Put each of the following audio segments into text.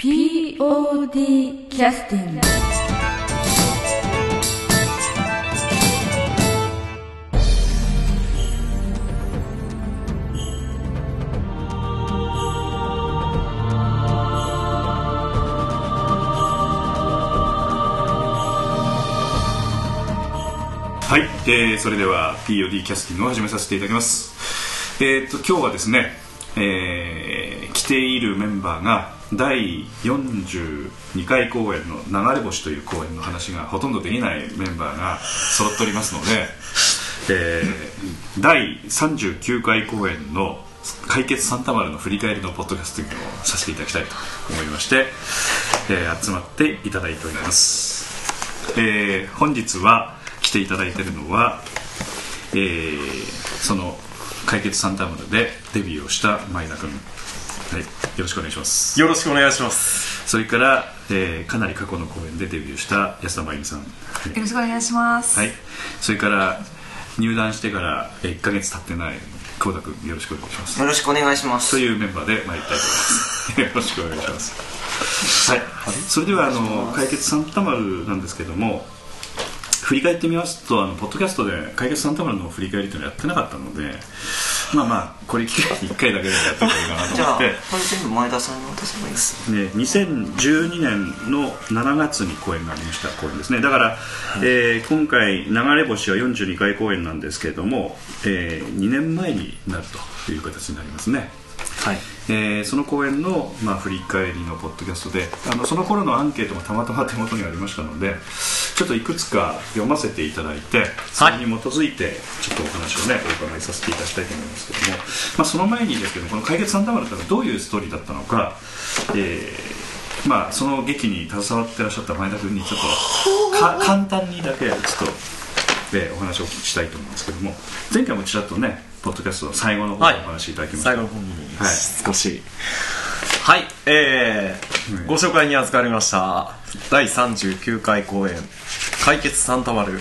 POD キャスティングはい、えーそれでは POD キャスティングを始めさせていただきます。えー、と今日はですね、えーているメンバーが第42回公演の「流れ星」という公演の話がほとんどできないメンバーが揃っておりますので、えー第39回公演の「解決サンタマル」の振り返りのポッドキャスティングをさせていただきたいと思いまして、えー集まっていただいております。えー本日は来ていただいているのは、えーその解決サンタマルでデビューをした前田君、はい、よろしくお願いします。よろしくお願いします。それから、えーかなり過去の公演でデビューした安田真由美さん、はい。よろしくお願いします。はい、それから入団してから1か月経ってない久保田君よろしくお願いします。よろしくお願いします。というメンバーで参りたいと思います。よろしくお願いします。はい。それではあの解決サンタマルなんですけども振り返ってみますとあのポッドキャストで解決サンタマルの振り返りというのをやってなかったのでまあまあこれ機会に1回だけでやってもいいかなじゃあこれと思って全部前田さんに渡せばいいですね、2012年の7月に公演がありました。公演ですね。だから、えー今回「流れ星」は42回公演なんですけれども、え2年前になるという形になりますねはい。えーその公演の、まあ、振り返りのポッドキャストであのその頃のアンケートもたまたま手元にありましたのでちょっといくつか読ませていただいてそれに基づいてちょっとお話をねお伺いさせていただきたいと思いますけども、まあ、その前にですけどこの「解決サンタマル」というのはどういうストーリーだったのか、えーまあ、その劇に携わってらっしゃった前田君にちょっとか簡単にだけちょっと、えーお話をしたいと思うんですけども前回もちらっとねポッドキャストの最後の方はい。でお話しいただきました、最後の方に。はい。少し。はい、えーうんご紹介に預かりました。第39回公演「解決サンタマル」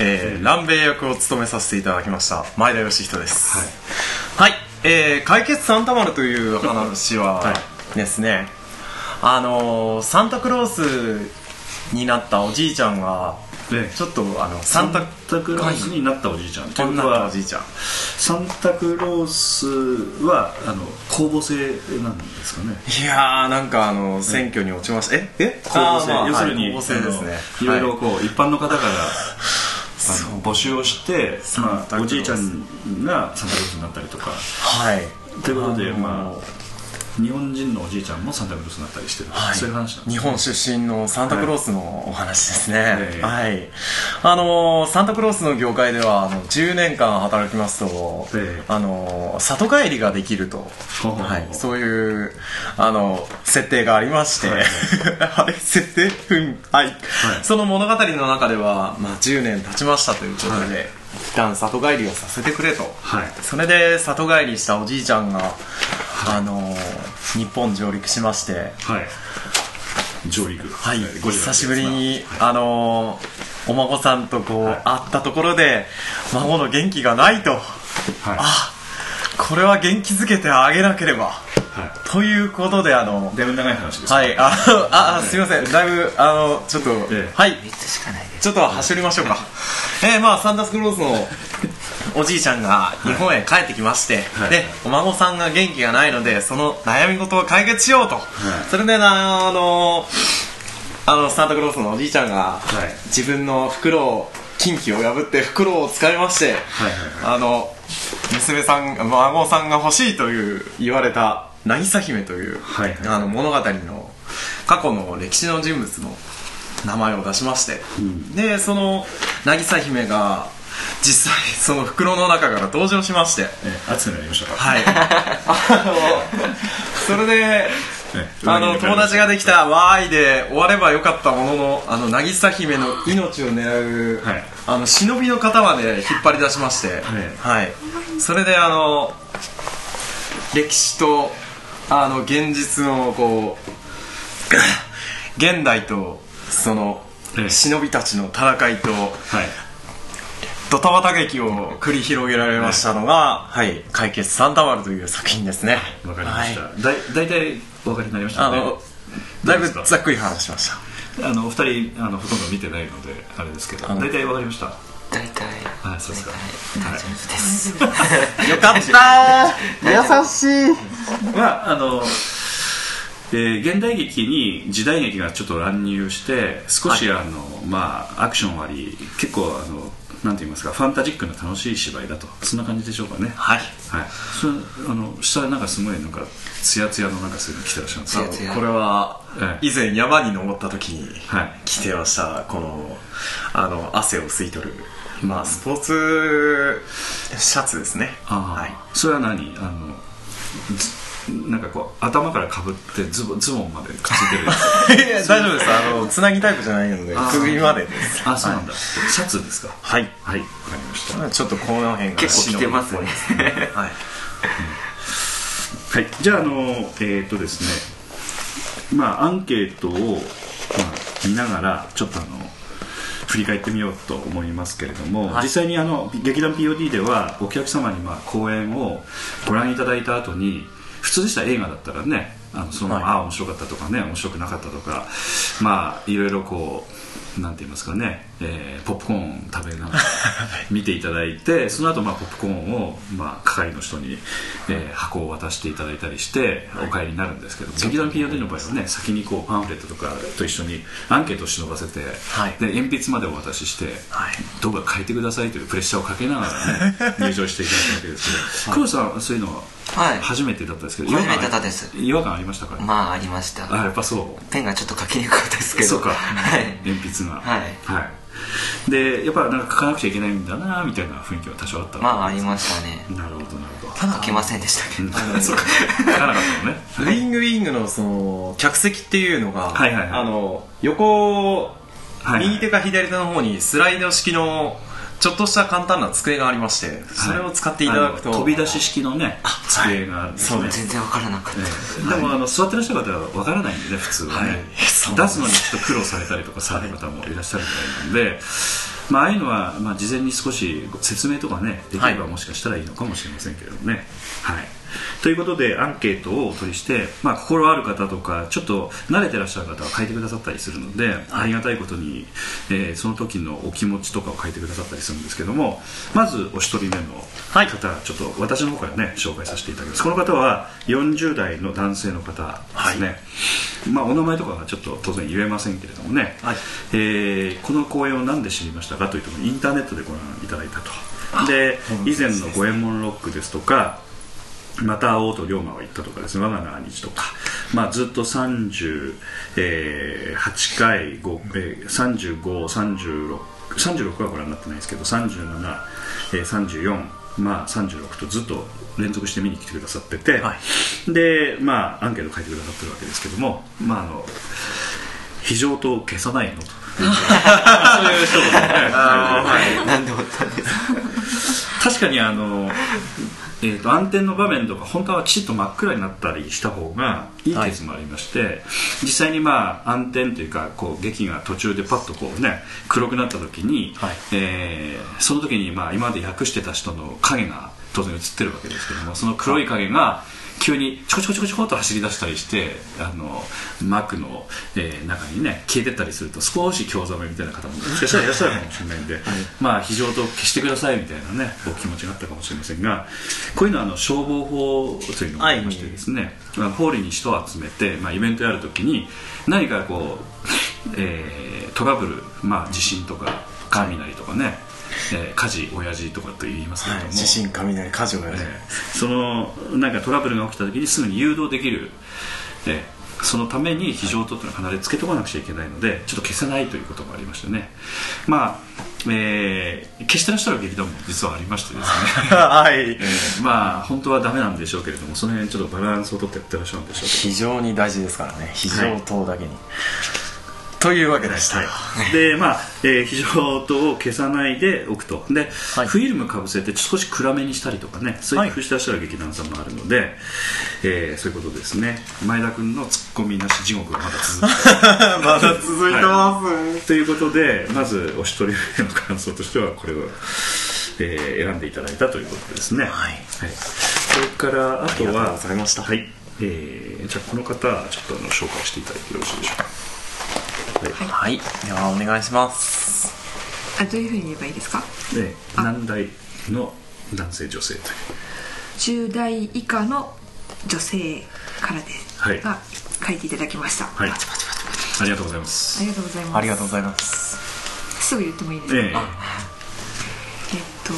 えー蘭兵衛役を務めさせていただきました。前田義人です。はい。はい、えー解決サンタマルという話ははですね、あのーサンタクロースになったおじいちゃんがでちょっとあのサンタタクロースになったおじいちゃん。というこんなことはおじいちゃん。サンタクロースはあの公募制なんですかね。いやーなんかあの選挙に落ちました。ええ？公募制、要するに、はい公募制ですね。いろいろはこう、一般の方から 募集をして、まあ、おじいちゃんがサンタクロースになったりとか。はい。ということで、あのーまあ日本人のおじいちゃんもサンタクロースになったりしてる、はい。そういう話なんです日本出身のサンタクロースのお話ですね。ははい。い、あのーサンタクロースの業界ではあの10年間働きますと、ええ。あのー里帰りができると、はい、そういうあの設定がありまして、はい あれ設定？うん。はい、その物語の中では、まあ、10年経ちましたということで、はい。一旦里帰りをさせてくれと、はい。それで里帰りしたおじいちゃんが、あのー日本上陸しまして。はい。上陸。はい、久しぶりに、あのーお孫さんとこう、はい。会ったところで孫の元気がないと、はい。あこれは元気づけてあげなければ。はい。ということであのだいぶ長い話ですはい。あああすいません。だいぶあのちょっと、ええはい。3つしかないです。ちょっと走りましょうか。えー、まあサンタスクロースのおじいちゃんが日本へ帰ってきまして、はい。でお孫さんが元気がないのでその悩み事を解決しようと、それでなあのあのサンタクロースのおじいちゃんが、い。自分の袋を近畿を破って袋を使いまして、はいはいあの娘さん孫さんが欲しいという言われた渚姫という、はいはいあの物語の過去の歴史の人物の名前を出しまして、でその渚姫が実際その袋の中から登場しまして。えー熱くなりましたか？はい。あ のそれでえあの友達ができたわーいで終わればよかったもののあの渚姫の命を狙う、はい。あの忍びの方まで引っ張り出しまして、はい。それであの歴史とあの現実のこう 現代とそのええ。忍びたちの戦いとはいドタバタ劇を繰り広げられましたのが「はい、解決サンタマル」という作品ですね。わかりました、はい。だい大体お分かりになりましたね。あのだいぶざっくり話しました。あのお二人あのほとんど見てないのであれですけど。大体わかりました？大体。あそうですか。大丈夫です、よかった 優しい。まああの、えー現代劇に時代劇がちょっと乱入して少し、あのまあアクションあり結構あのなんて言いますかファンタジックな楽しい芝居だと。そんな感じでしょうかね。はい。はい。それあの下なんかすごいなんかツヤツヤのなんかそういうの着てらっしゃるんですかこれはええ。以前山に登った時にはい。着てましたこのあの汗を吸い取るまあスポーツシャツですね。ああ、はい。それは何？あのずなんかこう頭からかぶってズボンズボンまでくっついてる 大丈夫です。あのつなぎタイプじゃないので首までです。あそうなんだ、シャツですか？はい。はいわかりました。ちょっとこの辺が結構着てますね。はい。はい、じゃあ、あのえーっとですね、まあ、アンケートを、まあ、見ながら、ちょっとあの振り返ってみようと思いますけれども、はい。実際にあの劇団 POD では、お客様にまあ公演をご覧いただいた後に、普通でしたら映画だったらね、あのそのはい。ああ面白かったとかね面白くなかったとかまあいろいろこうなんて言いますかね、えーポップコーン食べながら 見ていただいてその後まあポップコーンをまあ係の人に、えー箱を渡していただいたりしてお帰りになるんですけど、劇団 POD の場合はね先にこうパンフレットとかと一緒にアンケートを忍ばせて、はい。で鉛筆までお渡しして、はい。どうか書いてくださいというプレッシャーをかけながらね 入場していただいたわけですけど黒田さんはそういうのははい。初めてだったですけど、初めてだったです。違和感ありましたか、まあありました。あやっぱそう。ペンがちょっと書きにくかったですけど。そうか、はい。鉛筆が。はい。でやっぱなんか書かなくちゃいけないんだなみたいな雰囲気は多少あったまあありましたね。なるほどなるほど。書けませんでしたけど。うん。そうか。書かなかったのね。ウィングウィングのその客席っていうのが、はいはいはい。あの横、はいはい。右手か左手の方にスライド式のちょっとした簡単な机がありましてそれを使っていただくと、飛び出し式のね机があるんですね、全然わからなかった、ええ。でもあの座ってらっしゃる方はわからないんでね普通はね、出すのにちょっと苦労されたりとかされる方もいらっしゃるみたいなんで、まあ、ああいうのは、まあ、事前に少し説明とかねできればはい。もしかしたらいいのかもしれませんけれどもね、はいということでアンケートをお取りして、まあ、心ある方とかちょっと慣れてらっしゃる方は書いてくださったりするので、ありがたいことに、えーその時のお気持ちとかを書いてくださったりするんですけどもまずお一人目のはい。方、ちょっと私の方からね紹介させていただきます。この方は40代の男性の方ですね、まあ、お名前とかはちょっと当然言えませんけれどもね、はい。えーこの公演を何で知りましたかというとインターネットでご覧いただいたと。で以前の「五右衛門ロック」ですとかまた王と龍馬は行ったとかですね。我が名は日とか、まあ、ずっと38回ごえー3536 36はご覧になってないですけど37、えー、34まあ、36とずっと連続して見に来てくださってて、はで、まあ、アンケート書いてくださってるわけですけども、まあ、あの非常と消さないのと。い うそういう人がね。はい。なんで思ったんです。か確かにあの、えー、と暗転の場面とか本当はきちっと真っ暗になったりした方がいいケースもありまして、実際にまあ暗転というかこう劇が途中でパッとこうね黒くなった時に、はい。えーその時にまあ今まで訳してた人の影が当然映ってるわけですけどもその黒い影が急にちょこちょこちょこちょこっと走り出したりしてあの幕の、えー中にね消えてったりすると少し興ざめみたいな方ももしかしたらいらっしゃるかもしれないんで、まあ非常と消してくださいみたいなねお気持ちがあったかもしれませんがこういうのはあの消防法というのがありましてですね、まあ、ホールに人を集めて、まあ、イベントやるときに何かこう、えートラブル、まあ、地震とか雷とかね、えー火事親父とかと言いますけれども、地震雷火事をやる、えーそのなんかトラブルが起きた時にすぐに誘導できる、えーそのために非常灯というのは必ずつけとかなくちゃいけないのでちょっと消せないということもありましてね。まあ、えー消してらっしゃる劇団も実はありましてですね。はい。えーまあ本当はダメなんでしょうけれどもその辺ちょっとバランスをとってやってらっしゃるんでしょう非常に大事ですからね。非常灯だけに、というわけでした、でまあ、えー非常灯を消さないでおくと。で、はい。フィルムかぶせて少し暗めにしたりとかねそういう工夫してらっしゃる劇団さんもあるので、えーそういうことですね。前田君のツッコミなし地獄がまだ続く。まだ続いてます、ということでまずお一人目の感想としてはこれを、えー選んでいただいたということですね。はい。それからあとありがとうはございました。はい。えーじゃあこの方ちょっとあの紹介していただいてよろしいでしょうかはい。ではお願いします。あどういうふうに言えばいいですか？で難題の男性女性という。10代以下の女性からで、はい。が書いていただきました、はい。パチパチパチパチありがとうございます。ありがとうございます。ありがとうございます。すぐ言ってもいいですか、ええ。えっと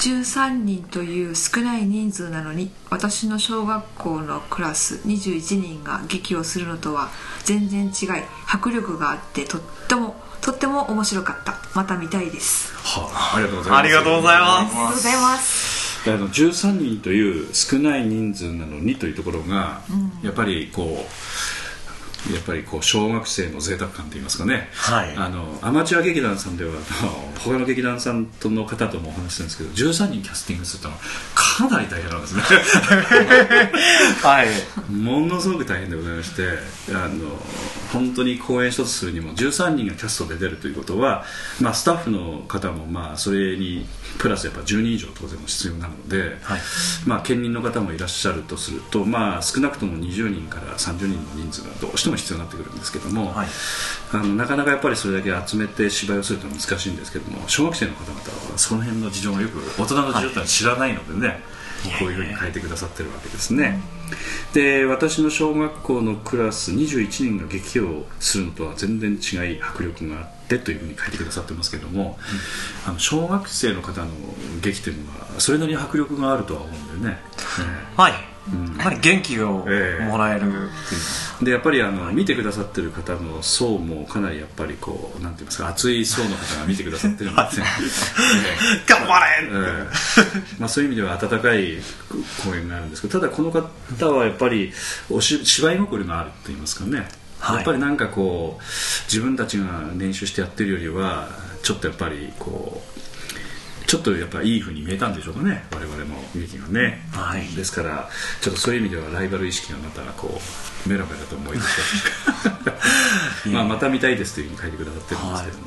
13人という少ない人数なのに私の小学校のクラス21人が劇をするのとは全然違い迫力があってとってもとっても面白かった。また見たいです。はあ、ありがとうございます。ありがとうございあまりがとうございます。あの13人という少ない人数なのにというところが、やっぱりこうやっぱりこう小学生の贅沢感といいますかね、はい。あのアマチュア劇団さんでは他の劇団さんとの方ともお話ししてるんですけど13人キャスティングするとかなり大変なんですね。す はい。ものすごく大変でございましてあの本当に公演一つするにも13人がキャストで出るということは、まあ、スタッフの方もまあそれにプラスやっぱ10人以上当然必要なので、はい。まあ、兼任の方もいらっしゃるとすると、まあ、少なくとも20人から30人の人数がどうしても必要になってくるんですけども、はい。あのなかなかやっぱりそれだけ集めて芝居をすると難しいんですけども小学生の方々はその辺の事情がよく大人の事情っていうのは知らないのでね、こういうふうに書いてくださってるわけですね。で私の小学校のクラス21人が劇をするのとは全然違い迫力があってというふうに書いてくださってますけども、あの小学生の方の劇というのはそれなりに迫力があるとは思うんでね。はい、うん。やはり元気をええもらえる、でやっぱりあの見てくださってる方の層もかなりやっぱりこうなんて言いますか熱い層の方が見てくださってるんですね。え 頑張れ！ええ。えまあ、そういう意味では温かい公演があるんですけどただこの方はやっぱりおし芝居心があるって言いますかね、はい。やっぱりなんかこう自分たちが練習してやってるよりはちょっとやっぱりこうちょっとやっぱいい風に見えたんでしょうかね我々の劇がね、はい。ですからちょっとそういう意味ではライバル意識がまたこうメラメラと思いました まあまた見たいですというふうに書いてくださってるんですけども、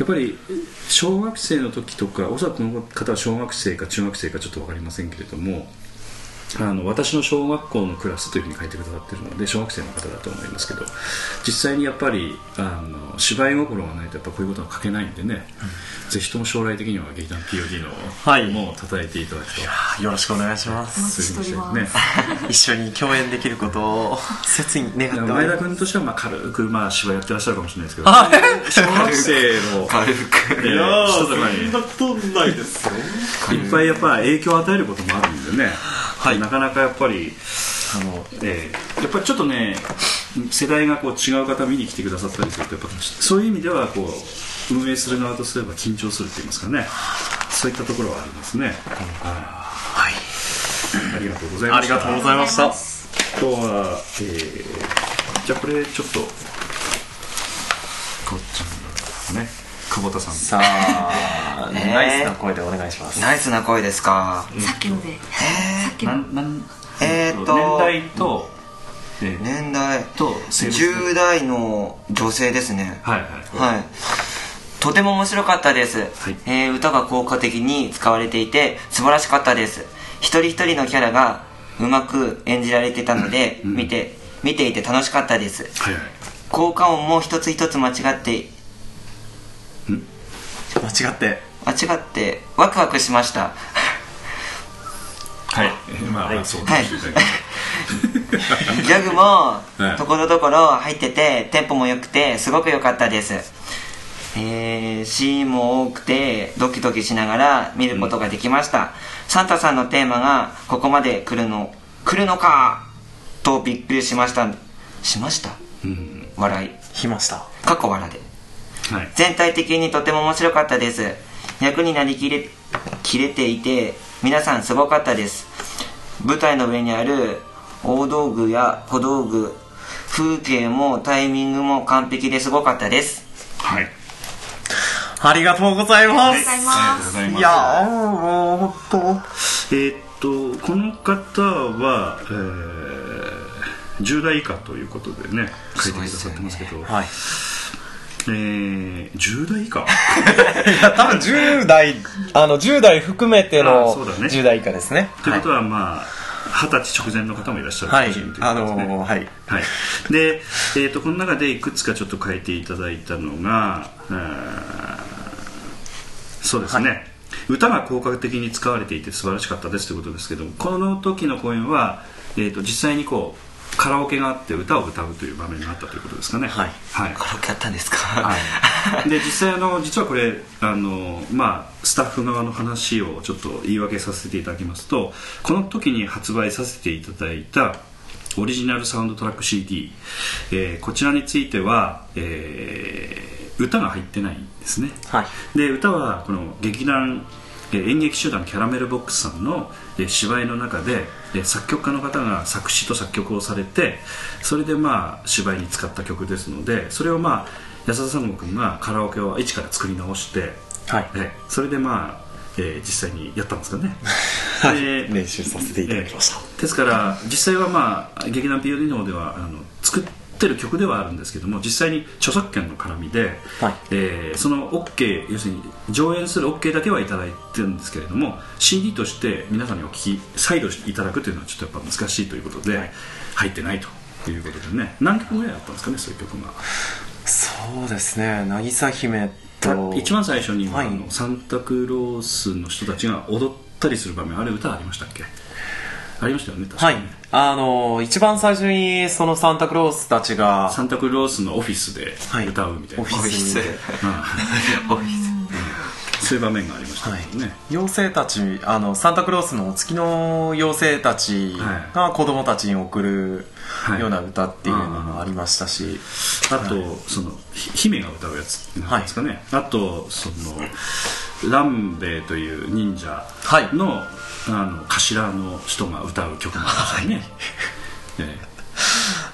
やっぱり小学生の時とかおそらくこの方は小学生か中学生かちょっと分かりませんけれどもあの私の小学校のクラスというふうに書いてくださってるので小学生の方だと思いますけど実際にやっぱりあの芝居心がないとやっぱこういうことは書けないんでね、ぜひとも将来的には劇団 POD のはい。もう叩いていただくと、よろしくお願いしまおす待ちしております、ね。一緒に共演できることを切に願っており前田ます君としてはまあ軽くまあ芝居やってらっしゃるかもしれないですけど小学生の軽く。えー人とかになことないですよ。いっぱいやっぱ影響を与えることもあるんでね、はい。なかなかやっぱりあの、えーやっぱりちょっとね世代がこう違う方見に来てくださったりするとやっぱそういう意味ではこう運営する側とすれば緊張するって言いますかね。そういったところはありますね、ははい。い、ありがとうございました。ありがとうございました。あとは、えーじゃあこれちょっとこっちね久保田さん。さあ、え ーナイスな声でお願いします。ナイスな声ですか。さっきので、さっきの。なんなんえーっと。年代と、えー年代と性別。10代の女性ですね。はいはい。はい。とても面白かったです、い。えー歌が効果的に使われていて素晴らしかったです。一人一人のキャラがうまく演じられてたので、うん。見て見ていて楽しかったです。はいはい。効果音も一つ一つ間違って間違って。間違ってワクワクしました。はい。まあ、そうはい。していただきましギャグもはい。ところどころ入っててテンポも良くてすごく良かったです。えー、シーンも多くてドキドキしながら見ることができました、サンタさんのテーマがここまで来るの来るのかとびっくりしました。しました？うん。笑い。来ました。過去笑ではい。全体的にとても面白かったです。役になりきれきれていて皆さんすごかったです。舞台の上にある大道具や小道具風景もタイミングも完璧です。ごかったです。はい。ありがとうございます、ありがとうございいやーもう本当。えーっとこの方は、えー、10代以下ということでね書いてくださってますけど。はいえー、10代以下？い や多分10代あの10代含めてあのそうだね。10代以下ですね。ということはまあ二十歳直前の方もいらっしゃるはい。チームといはい。はい、で、えー、とこの中でいくつかちょっと書いていただいたのがそうですね、歌が効果的に使われていて素晴らしかったですということですけどもこの時の公演は、えー、と実際にこうカラオケがあって歌を歌うという場面があったということですかね。はい。はい。カラオケやったんですか、はい、で実際あの実はこれあの、まあ、スタッフ側の話をちょっと言い訳させていただきますとこの時に発売させていただいたオリジナルサウンドトラック CD、えーこちらについては、えー歌が入ってないんですね、はい。で歌はこの劇団えー演劇集団キャラメルボックスさんのえー芝居の中でえー作曲家の方が作詞と作曲をされてそれでまあ芝居に使った曲ですのでそれをまあ安田三悟君がカラオケを一から作り直して、はい。えーそれでまあ、えー実際にやったんですかね。で練習させていただきました、ええですから実際はまあ劇団 POD の方ではあの作ってる曲ではあるんですけども実際に著作権の絡みで、はい。えーその OK 要するに上演する OK だけはいただいてるんですけれども CD として皆さんにお聞き再度いただくというのはちょっとやっぱ難しいということで、入ってないということでね。何曲ぐらいあったんですかねそういう曲が。そうですね。渚姫と一番最初には、はい。あのサンタクロースの人たちが踊ったりする場面あれ歌ありましたっけ？ありましたよね確かはい。にね、あの一番最初にそのサンタクロースたちがサンタクロースのオフィスではい。歌うみたいな、オフィスにオフィス そういう場面がありましたはい。妖精たちあのサンタクロースの月の妖精たちが子供たちに送るはい。ような歌っていうのもありましたし、あと、そのひ姫が歌うやつなんですかね、あとそのランベイという忍者はい。の,、あの頭の人が歌う曲もありましたよね、ええ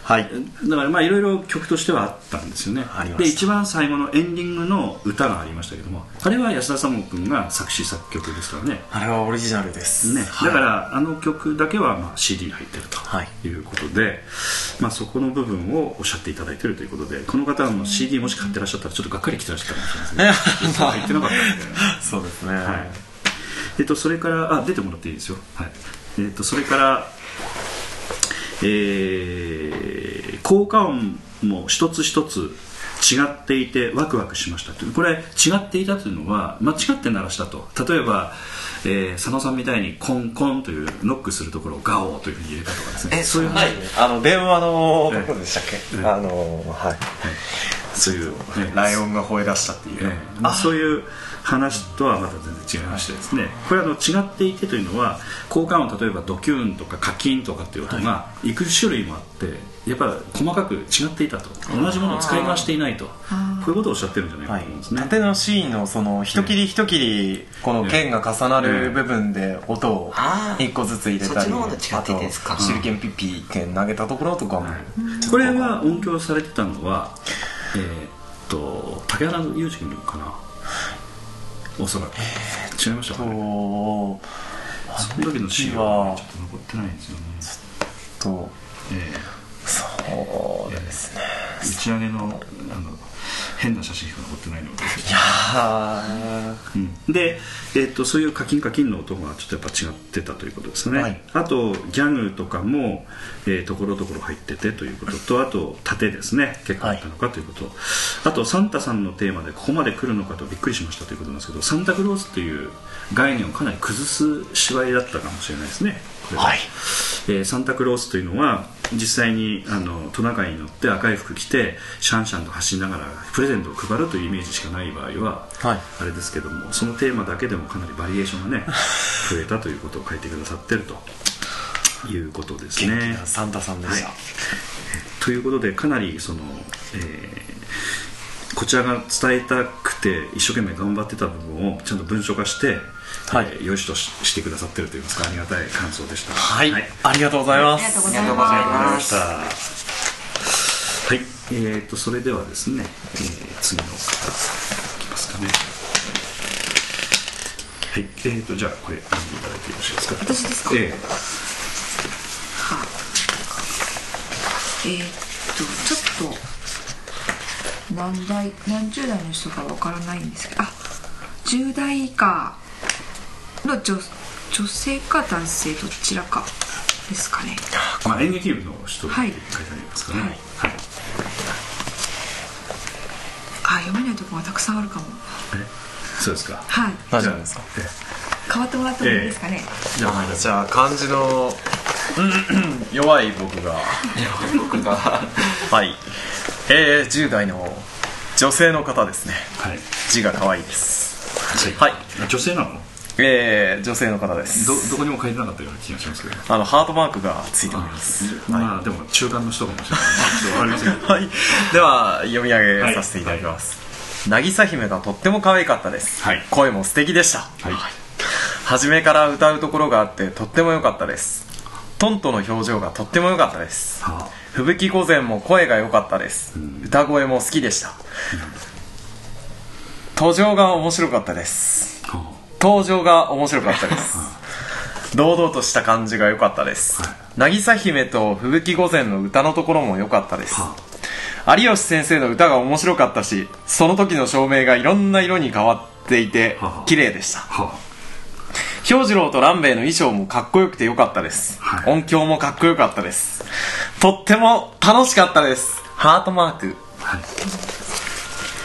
はい。だからまあいろいろ曲としてはあったんですよね。ありました。で一番最後のエンディングの歌がありましたけどもあれは安田三悟君が作詞作曲ですからね。あれはオリジナルです。ね、はい。だからあの曲だけはまあ CD に入ってるはい。ということで、まあ、そこの部分をおっしゃっていただいてるということでこの方はもう CD もし買ってらっしゃったらちょっとがっかり来てらっしゃったかもしれないですね。入ってなかったんで、そうですね、はい。えっと、それからあ出てもらっていいですよ、はい。えっと、それから、えー効果音も一つ一つ違っていてワクワクしましたというこれ違っていたというのは間違って鳴らしたと。例えば、えー佐野さんみたいにコンコンというノックするところをガオーというふうに入れたとかですね。えそういうはい。あの電話のええところでしたっけ、ええあのはい。そういう、ねライオンが吠え出したっていう、ええまあ、そういう話とはまた全然違いましてですねこれあの違っていてというのは効果音例えばドキューンとかカキンとかっていう音がいくつ種類もあってやっぱり細かく違っていたと。同じものを使い回していないと。こういうことをおっしゃってるんじゃないかはいと思うんですね、縦のシーンのその一切り一切りこの剣が重なる部分で音を一個ずつ入れたりそっちの方と違っていいですか。あと手裏剣ピッピー剣投げたところとかも、これは音響されてたのはえーっと竹原裕二君かな？おそらく、違いましたかね。とその時の資料がちょっと残ってないんですよね、とえそうですね。え打ち上げのあの変な写真しか残ってないので。あうん。で、えー、とそういうカキンカキンの音がちょっとやっぱ違ってたということですね、はい。あとギャグとかも、えーところどころ入っててということとあと盾ですね。結構あったのかということ、あとサンタさんのテーマでここまで来るのかとびっくりしましたということなんですけどサンタクロースという概念をかなり崩す芝居だったかもしれないですねははい。えーサンタクロースというのは実際にあのトナカイに乗って赤い服着てシャンシャンと走りながらプレゼントを配るというイメージしかない場合は、はい。あれですけどもそのテーマだけでもかなりバリエーションがね 増えたということを書いてくださってると。いうことですね。な。サンタさんでした、はい。ということでかなりその、えーこちらが伝えたくて一生懸命頑張ってた部分をちゃんと文章化して、はい。えー良しとししてくださってるといいますかありがたい感想でした。はい、ありがとうございます、ありがとうございました。はい、えー、とそれではですね、えー次の方いきますかね。はい、えー、とじゃあこれ読んでいただいてよろしいですか。私ですか？ええ。ーっとちょっと何代何十代の人かわからないんですけどあ10代以下。の女女性か男性どちらかですかね。まあ、演劇部の人って書はいありますからね、はい。あ読めないところがたくさんあるかも。え？そうですか。はい。大丈夫ですか。え変わってもらってもいいですかね、じゃあじゃあ漢字の弱い僕が。僕が。はい。えー、10代の女性の方ですね。はい。字が可愛いです。ははいい。女性なの？えー、女性の方です。どどこにも書いてなかったような気がしますけど。あのハートマークがついております。まあでも中間の人かもしれない。はい、では読み上げさせていただきます、渚姫がとっても可愛かったです、はい。声も素敵でした。はい。初めから歌うところがあってとっても良かったです。トントの表情がとっても良かったです。は吹雪御前も声が良かったです、ん。歌声も好きでした、登場が面白かったです。あ。は登場が面白かったです。堂々とした感じが良かったです、はい。渚姫と吹雪御前の歌のところも良かったです、は有吉先生の歌が面白かったしその時の照明がいろんな色に変わっていてはあ。綺麗でした。は兵次郎と蘭兵衛の衣装もかっこよくてよかったです、はい。音響もかっこよかったです。とっても楽しかったです。ハートマーク。はい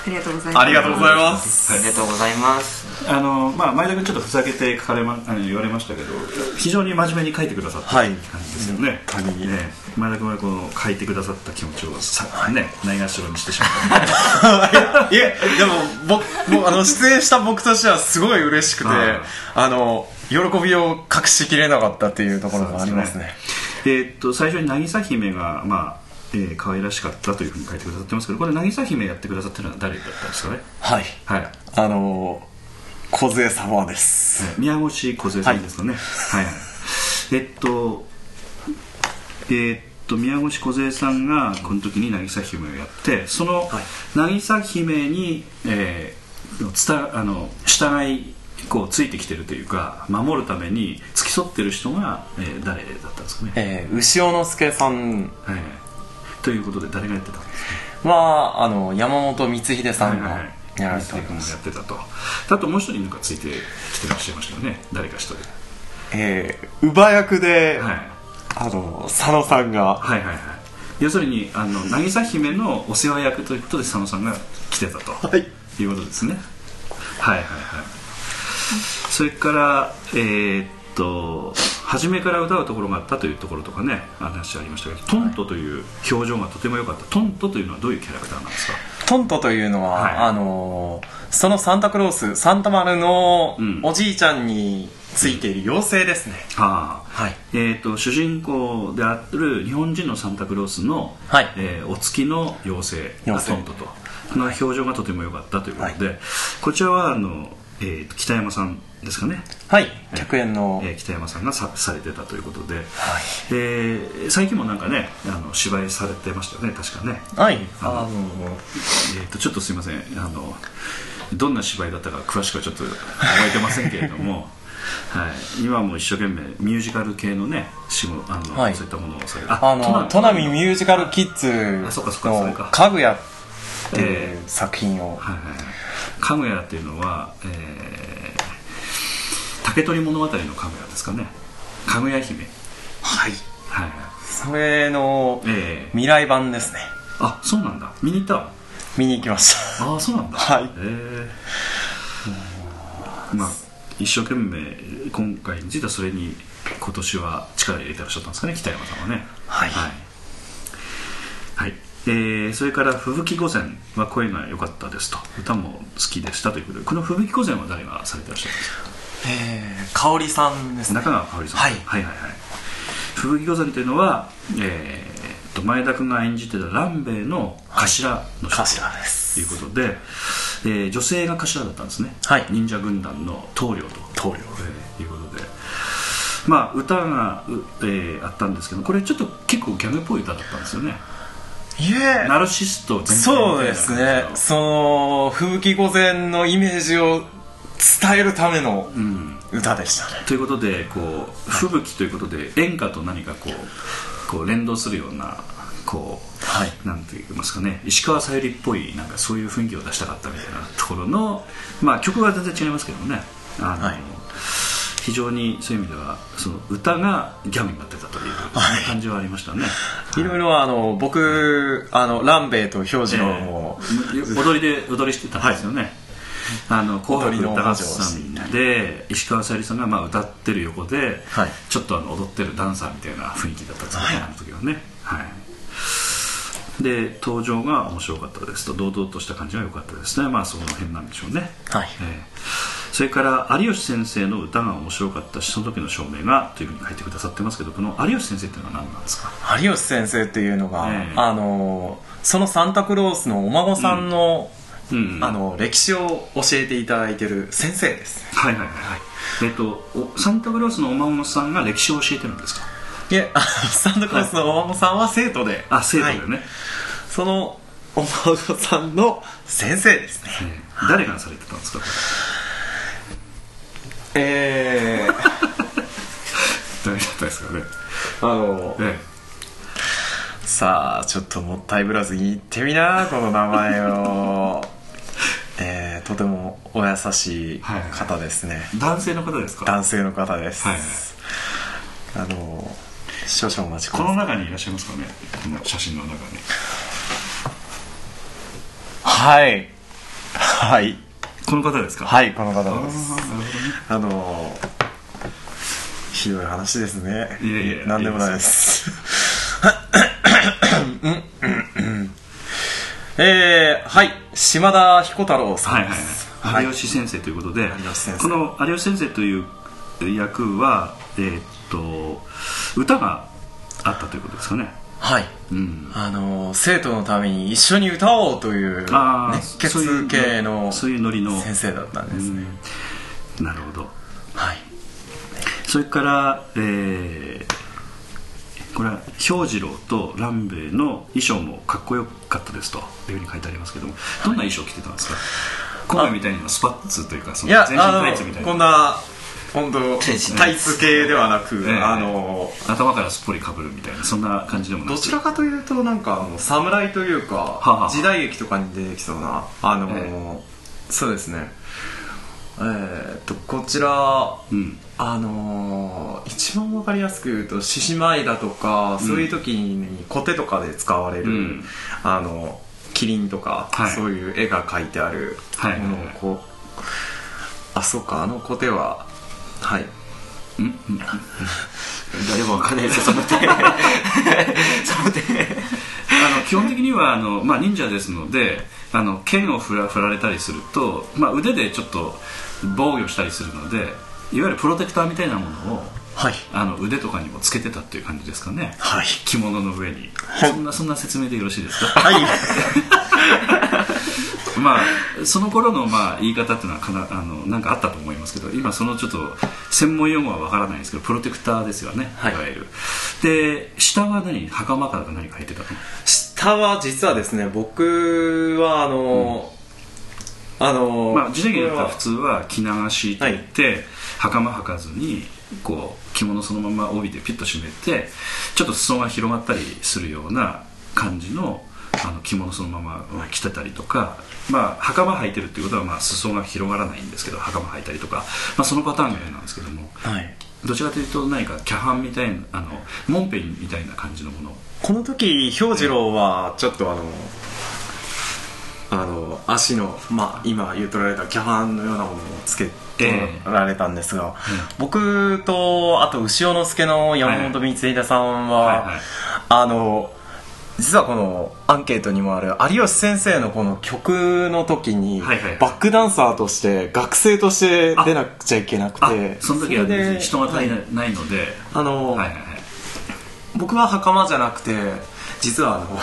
ありがとうございます。ありがとうございます。ありがとうございます。あのまあ前田君ちょっとふざけて書かれまあの言われましたけど非常に真面目に書いてくださったはい。感じですよね、本当にね。前田君はこの書いてくださった気持ちをさ、ねないがしろにしてしまった。いえでも僕もうあの出演した僕としてはすごい嬉しくてはい。あの喜びを隠しきれなかったっていうところがありますね。えーっと最初に渚姫がまあえー可愛らしかったというふうに書いてくださってますけどこれ渚姫やってくださってるのは誰だったんですかね？はい。はい。あの梢様です。宮越梢さんですかね？はい、はい、えっとえーっと宮越梢さんがこの時に渚姫をやってその渚姫に、えー、つたあの従いこうついてきてるというか守るために付き添ってる人が、えー誰だったんですかね、えー、牛尾之助さん。はい、ということで誰がやってたんですか？はあの山本光秀さんがやられておす。やってたと。あともう一人なんかついてきてらっしゃいましたよね。誰か一人。えー、乳母役で、はい。あの佐野さんが。はいはいはい。要するにあの渚姫のお世話役ということで佐野さんが来てたと、はい。い、うことですね。はいはいはい。それからえーっと初めから歌うところがあったというところとかね話ありましたけどトントという表情がとても良かった。トントというのはどういうキャラクターなんですか？トントというのは、はい。あのそのサンタクロースサンタマルのうん。おじいちゃんについている妖精ですね、ああ。はい。えー、と主人公である日本人のサンタクロースの、はい。えーお月の妖精がトントと。この表情がとても良かったということで、こちらはあの、えーと北山さんですかね、はい。客演の、えー北山さんがさされてたということで、えー最近もなんかねあの芝居されてましたよね。確かね、はい。あのえー、とちょっとすいません。あのどんな芝居だったか詳しくはちょっと覚えてませんけれども。はい、今も一生懸命ミュージカル系のね仕事あの、はい。そういったものをされあの砺波ミュージカルキッズのか「かぐや」っていう作品を、はいはいはい。かぐやっていうのは、えー、竹取物語のかぐやですかね。かぐや姫はい。はい。はいそれのええ。未来版ですね。あそうなんだ。見に行った？わ見に行きました。ああそうなんだ。はい。ええ。まあ一生懸命今回についてはそれに今年は力入れてらっしゃったんですかね北山さんはね。はい。はい、はい。えーそれから「吹雪御前」は声が良かったですと。歌も好きでしたということでこの「吹雪御前」は誰がされてらっしゃるんですか？えー、香織さんですね。中川香織さん、はい。はいはいはい。吹雪御前というのは、えー、と前田君が演じてた蘭兵衛の頭の人。頭です。ということで、えー女性が頭だったんですね、はい。忍者軍団の棟梁と。棟梁。えーいうことで。まあ歌が、うえーあったんですけどこれちょっと結構ギャグっぽい歌だったんですよね。いえ。ナルシスト全開そうですね。その吹雪御前のイメージを伝えるためのうん歌でしたね、ということでこう吹雪ということで演歌と何かこうこう連動するようなこう、はい。なんて言いますかね。石川さゆりっぽいなんかそういう雰囲気を出したかったみたいなところのまあ曲は全然違いますけどね。あの、はい。非常にそういう意味ではその歌がギャグになってたという、感じはありましたね。いろいろあの僕あのランベイと氷次郎も、えー踊りで踊りしてたんですよね、あの紅白歌合戦で石川さゆりさんがまあ歌ってる横で、はい。ちょっとあの踊ってるダンサーみたいな雰囲気だったんですよね、あの時はね。はい。で登場が面白かったです。と堂々とした感じが良かったですね。まあその辺なんでしょうね。はい。えーそれから有吉先生の歌が面白かったしその時の証明がというふうに書いてくださってますけどこの有吉先生っていうのは何なんですか？有吉先生っていうのが、ええ。あのそのサンタクロースのお孫さんの、うんあの歴史を教えていただいてる先生です。はいはいはいはい。えっ、とおサンタクロースのお孫さんが歴史を教えてるんですか？いえサンタクロースのお孫さんは生徒で、あ生徒だよはい。ね、そのお孫さんの先生ですね。えー誰がされてたんですか？こえー、れ 誰だったですかね？あのえ。さあちょっともったいぶらず言ってみなこの名前をえー、とてもお優しい方ですね、え男性の方ですか？男性の方です、はいあの少々お待ちくこのださい。中にいらっしゃいますかね？この写真の中に。はい。はい。この方ですか？いはいこの方です。なるほどね。あのひどい話ですね。いやいやなんでもないです。うんうんうんえー、はい島田彦太郎さはいはいんですはい。有吉先生ということで吉先生。この有吉先生という役はえーっと歌があったということですかね。はい。うん。あの生徒のために一緒に歌おうという熱血系のそういうノリの。先生だったんですね、うん。なるほど。はい。それから、えーこれは氷次郎と蘭兵衛の衣装もかっこよかったですと。いうふうに書いてありますけども。どんな衣装着てたんですか？今回みたいにスパッツというかその全身あタイツみたいな。のこんな本当タイツ。系ではなく、ええ。あの頭からすっぽりかぶるみたいなそんな感じでもどちらかというとなんかあの侍というか、時代劇とかに出てきそうなあの、え。そうですねえーっとこちらうん。あのー一番わかりやすく言うと獅子舞だとか、そういう時にコテとかで使われる、うん。あのキリンとか、はい。そういう絵が描いてあるはい。ものをこう、あそうかあのコテははい。誰もわかんないですよその手。その手あの基本的にはあの、まあ、忍者ですのであの剣を振ら振られたりすると、まあ、腕でちょっと防御したりするのでいわゆるプロテクターみたいなものをはい。あの腕とかにもつけてたっていう感じですかね。はい。着物の上に、いそんなそんな説明でよろしいですか？はい まあその頃のまあ言い方っていうのはかなあのなんかあったと思いますけど今そのちょっと専門用語はわからないんですけどプロテクターですよね、はい。いわゆる。で下は何？袴か何か入ってたの下は実はですね僕はあのーあのーまあ、時代劇だったらこ普通は着流しといって、袴履かずにこう着物そのまま帯でピュッと締めてちょっと裾が広がったりするような感じのあの着物そのまま着てたりとか、まあ、袴履いてるっていうことはまあ裾が広がらないんですけど袴履いたりとか、まあ、そのパターンが嫌なんですけどもれははい。どちらかというと何かキャハンみたいなあのモンペイみたいな感じのもの。この時氷次郎はちょっとあのあの足の、まあ、今言うとられたキャハンのようなものをつけてられたんですが、僕とあと牛尾之助の山本光秀さんは、はいはい。あの実はこのアンケートにもある有吉先生のこの曲の時にはいはい。バックダンサーとして学生として出なくちゃいけなくあてその時は別に人が足りないないので、あの、はいはいはい。僕は袴じゃなくて実はあの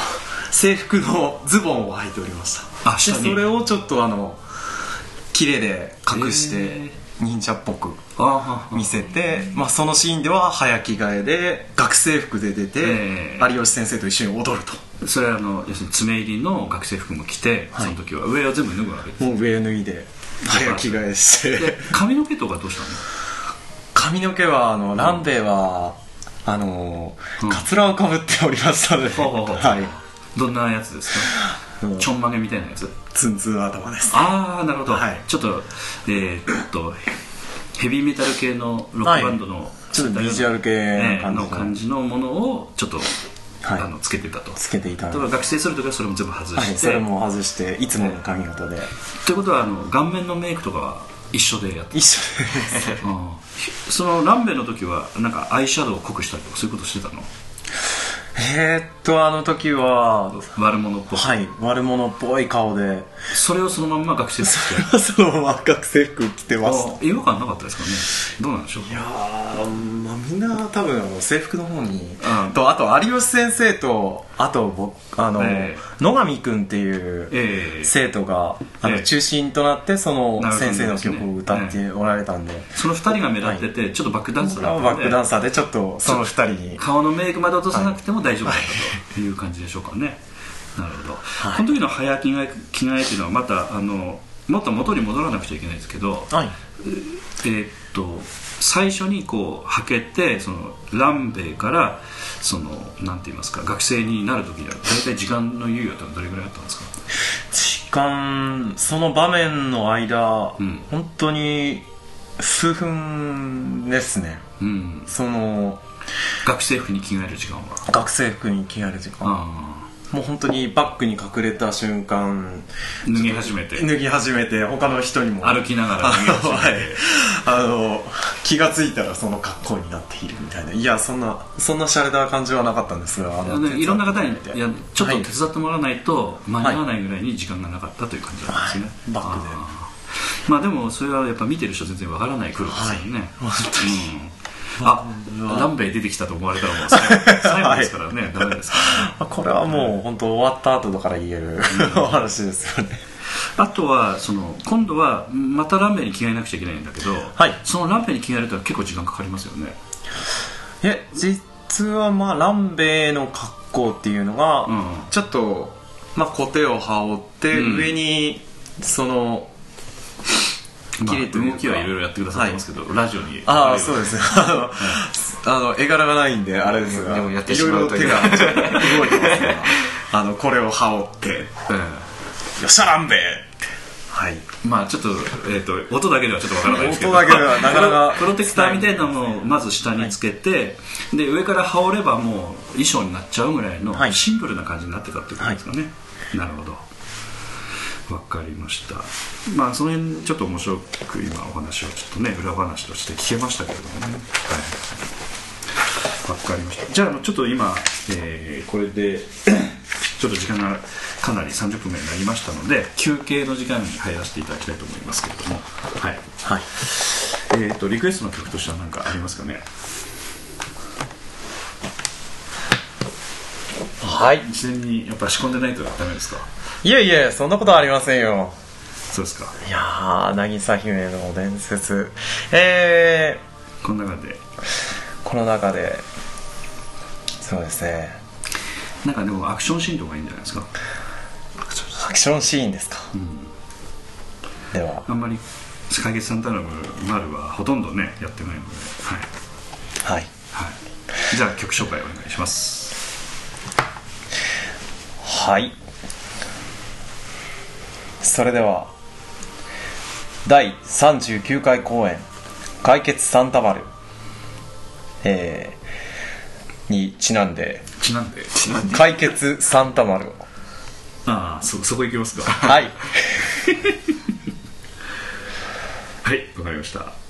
制服のズボンを履いておりました。であそれをちょっとあの綺麗で隠しへて忍者っぽく見せて、まあ、そのシーンでは早着替えで学生服で出て、ええ有吉先生と一緒に踊ると。それはあの要するに爪入りの学生服も着て、はい。その時は上を全部脱ぐわけです。もう上脱いで早着替えして。で髪の毛とかどうしたの？髪の毛はあのランベイはあのうん。カツラをかぶっておりましたので、はい。どんなやつですか？うん。ちょんまげみたいなやつ？ツンツン頭です。ああなるほど、はい。ちょっとえーっとヘビーメタル系のロックバンドの、ちょっとビジュアル系のの感じのものをちょっと、はい。あのつけてたと。つけていた。だから学生する時はそれも全部外して、はい。それも外していつもの髪型で。ということはあの顔面のメイクとかは一緒でやって一緒です。うん。そのランベの時はなんかアイシャドウを濃くしたりとかそういうことしてたの？えーっとあの時は悪者っぽく、はい悪者っぽい顔で。それをそのまんま学生服着て。そのまま学生服着てましたあ違和感なかったですかね。どうなんでしょう。いやーまあ、みんな多分制服の方に、うん。とあと有吉先生とあと僕あの、え野上君っていうええ。生徒が、あのええ。中心となってその先生の曲を歌っておられたんで、その二人が目立ってて、ちょっとバックダンサーだったバックダンサーでちょっとその二人に。顔のメイクまで落とさなくても大丈夫だったと。いう感じでしょうかね、なるほど、い。この時の早着替え着替えっていうのはまたあのもっと元に戻らなくちゃいけないですけど、はい。えーっと最初にこう履けてそのランベイからそのなんて言いますか学生になる時には大体時間の猶予ってどれぐらいあったんですか？時間その場面の間、うん本当に数分ですね。うん。その学生服に着替える時間は？学生服に着替える時間。あもう本当にバッグに隠れた瞬間ー脱ぎ始めて。脱ぎ始めて他の人にも。歩きながらあ 脱ぎ始めて。の、はい、あの気がついたらその格好になっているみたいな。いやそんなそんな洒落た感じはなかったんですがあのでいろんな方にいやちょっとはい。手伝ってもらわないと間に合わないぐらいに時間がなかったという感じなんですね、はい。バックで。まあでもそれはやっぱ見てる人全然わからない苦労ですよね、はい。本当に。うんあランベイ出てきたと思われたらもう 最後ですからね、ダメですからね。まあこれはもう本当終わった後だから言えるお話ですよね。あとはその今度はまたランベイに着替えなくちゃいけないんだけど、はい。そのランベイに着替えると結構時間かかりますよね。え実はまあランベイの格好っていうのが、うん。ちょっと、まあ、コテを羽織って、うん。上にそのまあ、動きはいろいろやってくださってますけど、ラジオにああそうですね。あの絵柄がないんであれですが。でもやっていろいしまうというろ手が動いてますが あのこれを羽織って。えよっしゃランベイはい。えまあちょっと,、えー、と音だけではちょっとわからないですけど。音だけではなかなか プロテクターみたいなのをまず下につけて、で上から羽織ればもう衣装になっちゃうぐらいのはい。シンプルな感じになってたってことですかね、なるほどわかりました。まあその辺ちょっと面白く今お話をちょっとね裏話として聞けましたけれどもね。はい。わかりました。じゃあちょっと今、えーこれで ちょっと時間がかなり30分目になりましたので休憩の時間に入らせていただきたいと思いますけれども。はい。はい。えー、とリクエストの曲としては何かありますかね？はい。事前にやっぱ仕込んでないとダメですか？いえいえそんなことはありませんよ。そうですか。いやー渚姫の伝説。えこの中で。ー、この中で。そうですね。なんかでもアクションシーンとかいいんじゃないですか？アクションシーンですか、では。あんまり「解決サンタナム丸はほとんどねやってないので。はい、はい。はい、じゃあ曲紹介お願いします。はいそれでは第39回公演「解決サンタマル」えー、にちなんでちなんで「解決サンタマル」を。ああそそこ行きますか。はい。はいわかりました「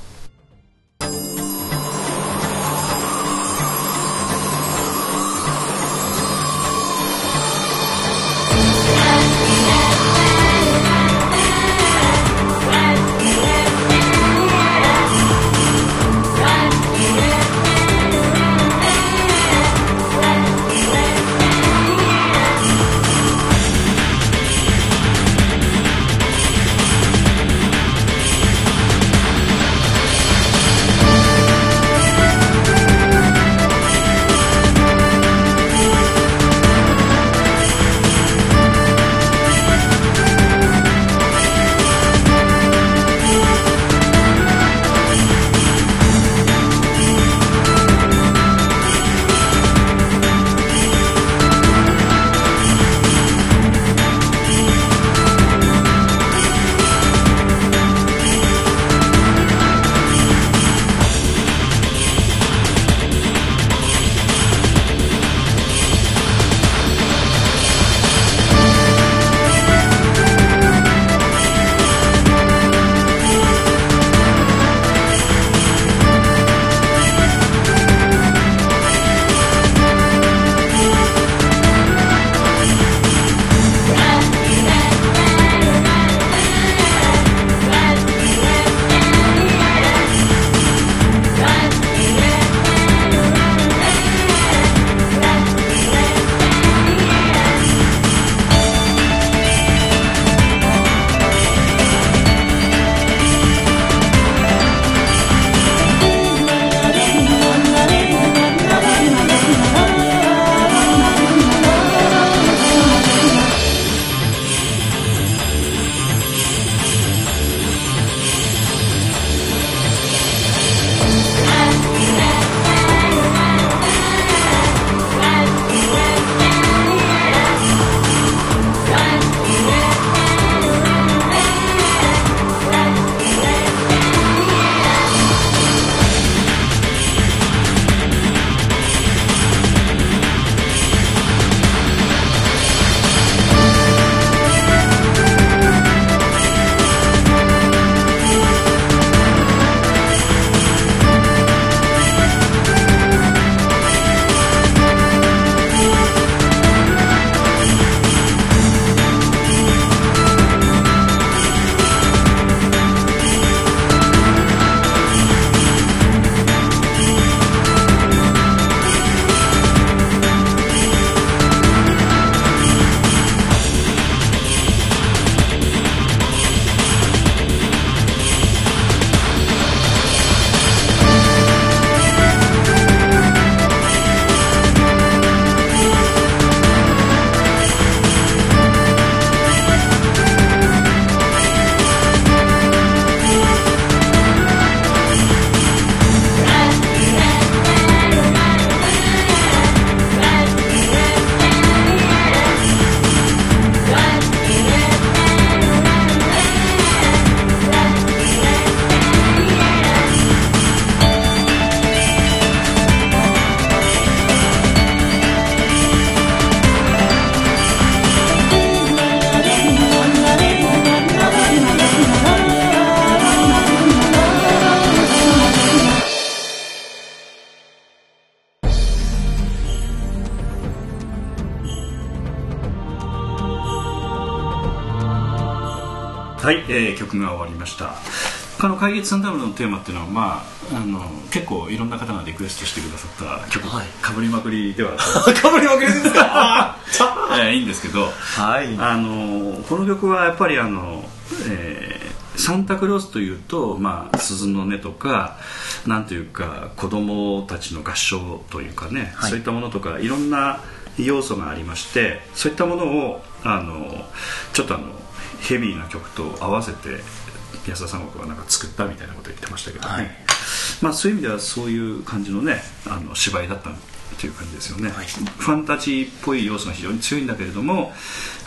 会議サンダムのテーマっていうのは、まあ、あの結構いろんな方がリクエストしてくださった曲、はい。かぶりまくりでは。かぶりまくりですか？えーいいんですけどはい。あのこの曲はやっぱりあの、えーサンタクロースというと、まあ、鈴の音とかなんというか子供たちの合唱というかね、はい。そういったものとかいろんな要素がありましてそういったものをあのちょっとあのヘビーな曲と合わせて安田三国はなんか作ったみたいなことを言ってましたけどね、はい。まあ、そういう意味ではそういう感じのねあの芝居だったという感じですよね、はい。ファンタジーっぽい要素が非常に強いんだけれども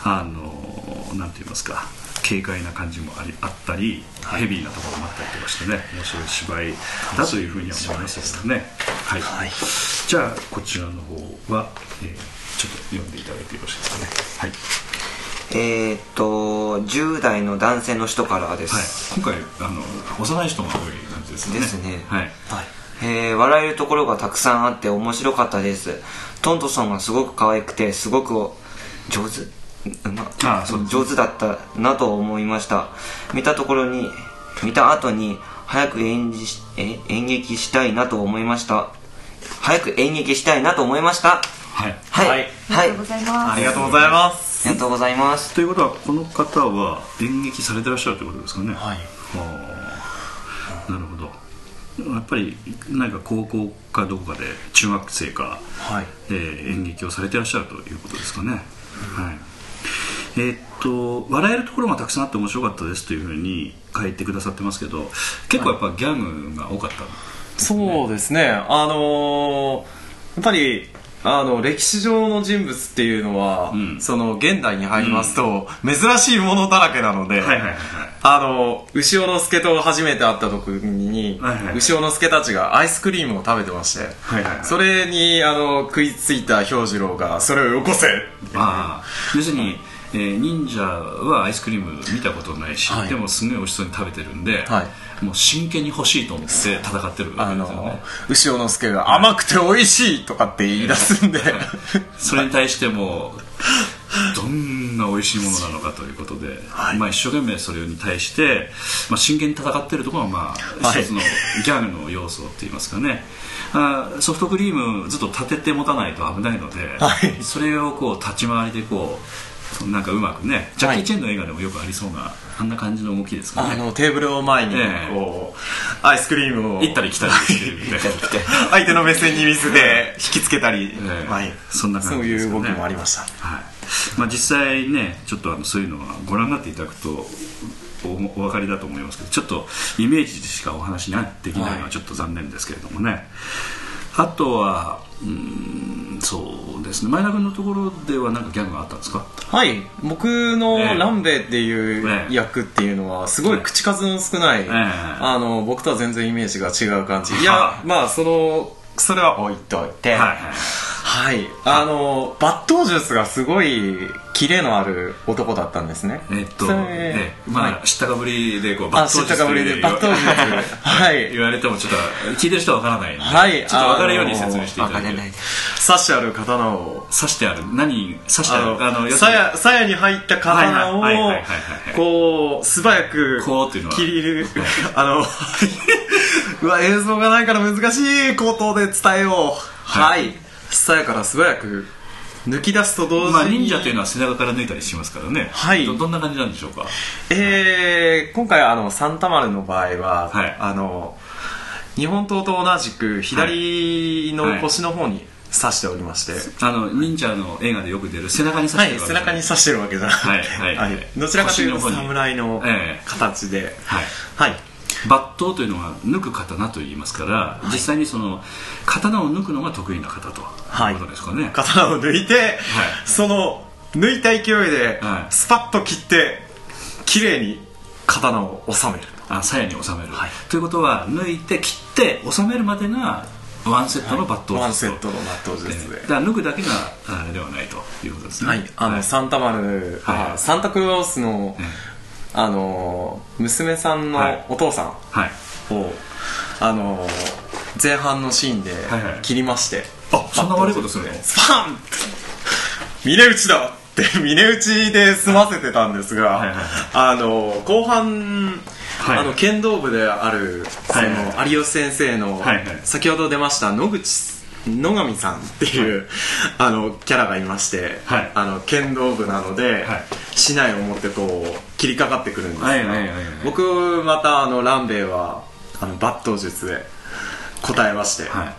あのなんて言いますか軽快な感じもありあったり、ヘビーなところもあったりとかしてね面白い芝居だというふうには思いますけどね。はい、はい。じゃあこちらの方は、えーちょっと読んでいただいてよろしいですかね。はい、えーっと10代の男性の人からではい。す、、今回あの幼い人が多い感じですね。ですね。はい。はい。えー笑えるところがたくさんあって面白かったです。トントさんがすごく可愛くてすごく上手。うまああそう上手だったなと思いました。見たところに見た後に早く演じしえ演劇したいなと思いました。早く演劇したいなと思いましたはい。はい。はい。はい、ありがとうございます。ありがとうございます。ありがとうございます。ということはこの方は演劇されてらっしゃるということですかね。はい。はあなるほど。やっぱり何か高校かどこかで中学生か、はい。えー演劇をされてらっしゃるということですかね、はい。えーっと笑えるところがたくさんあって面白かったですというふうに書いてくださってますけど結構やっぱギャグが多かった、そうですね。あのーやっぱりあの歴史上の人物っていうのは、うん。その現代に入りますと、珍しいものだらけなので、はいはいはいはい。あの牛尾之助と初めて会った時に、はいはい牛尾之助たちがアイスクリームを食べてまして、はいはいはい。それにあの食いついた兵次郎がそれをよこせ。ああ要するに、えー忍者はアイスクリーム見たことないし、はい。でもすごい美味しそうに食べてるんで、はいもう真剣に欲しいと思って戦ってるわあけですよね。の牛尾之助が甘くて美味しいとかって言い出すんで、それに対してもどんな美味しいものなのかということで、はい。まあ、一生懸命それに対して、まあ、真剣に戦ってるところが、まあ、はい。一つのギャグの要素って言いますかね。あソフトクリームずっと立てて持たないと危ないので、はい。それをこう立ち回りでこうなんかうまくねジャッキー・チェンの映画でもよくありそうな、あんな感じの動きですかね。あのテーブルを前にええ。こう、アイスクリームを行ったり来たりして相手の目線に水で引きつけたり、そんな感じですかね。そういう動きもありました。はい。まあ、実際ねちょっとあのそういうのはご覧になっていただくとおお分かりだと思いますけどちょっとイメージでしかお話にできないのははいちょっと残念ですけれどもね、あとはうーんそうですね。前田君のところでは何かギャグがあったんですか？はい。僕のええ。ランベイっていうええ役っていうのはすごい口数の少ない、えあの僕とは全然イメージが違う感じ。いは。やまあそのそれは置いといて。はいはいはい。あの抜刀術がすごいキレのある男だったんですね。えっと、まあ、はい。知ったかぶりでこうあ知ったかぶりで抜刀術はい。言われてもちょっと聞いてる人は分からないんで、はい。ちょっと分かるように説明していただいて。刺してある刀を。刺してある何刺してある。あの要するに。鞘鞘に入った刀をこう素早くこうっていうのは。切るあの うわ映像がないから難しい口頭で伝えよう。ははいい鞘から素早く抜き出すと同時に、まあ、忍者というのは背中から抜いたりしますからね、はい。どどんな感じなんでしょうか？えー今回あのサンタマルの場合は、はい。あの日本刀と同じく左の腰の方に刺しておりまして、あの忍者の映画でよく出る背中に刺はい、してるわけ背中に刺してるわけじゃなくて、はいはいどちらかというと腰の方に。侍のええ。形で、はい。はい、抜刀というのは抜く刀と言いますから、実際にその刀を抜くのが得意な方とはいいうことですかね、刀を抜いて、その抜いた勢いではい。スパッと切って綺麗に刀を収めるあ鞘に収める、はい。ということは抜いて切って収めるまでがワンセットの抜刀術と、ワンセットの抜刀術で。ええ。だから抜くだけがあれではないということですね。はい、あの、サンタマル、サンタクロースの、ええあの娘さんのはい。お父さんはい。を、あの前半のシーンではいはい。切りまして、あそんな悪いことするの？スパン峰打ちだって 峰打ちで済ませてたんですが、はいはいあの後半、はい。あの剣道部であるその、はい。はい有吉先生の、はいはい。先ほど出ました野口野上さんっていう、あのキャラがいまして、はい。あの剣道部なので、はい。竹刀を持ってこう切りかかってくるんです僕またあのランベイはあの抜刀術で答えまして、はい。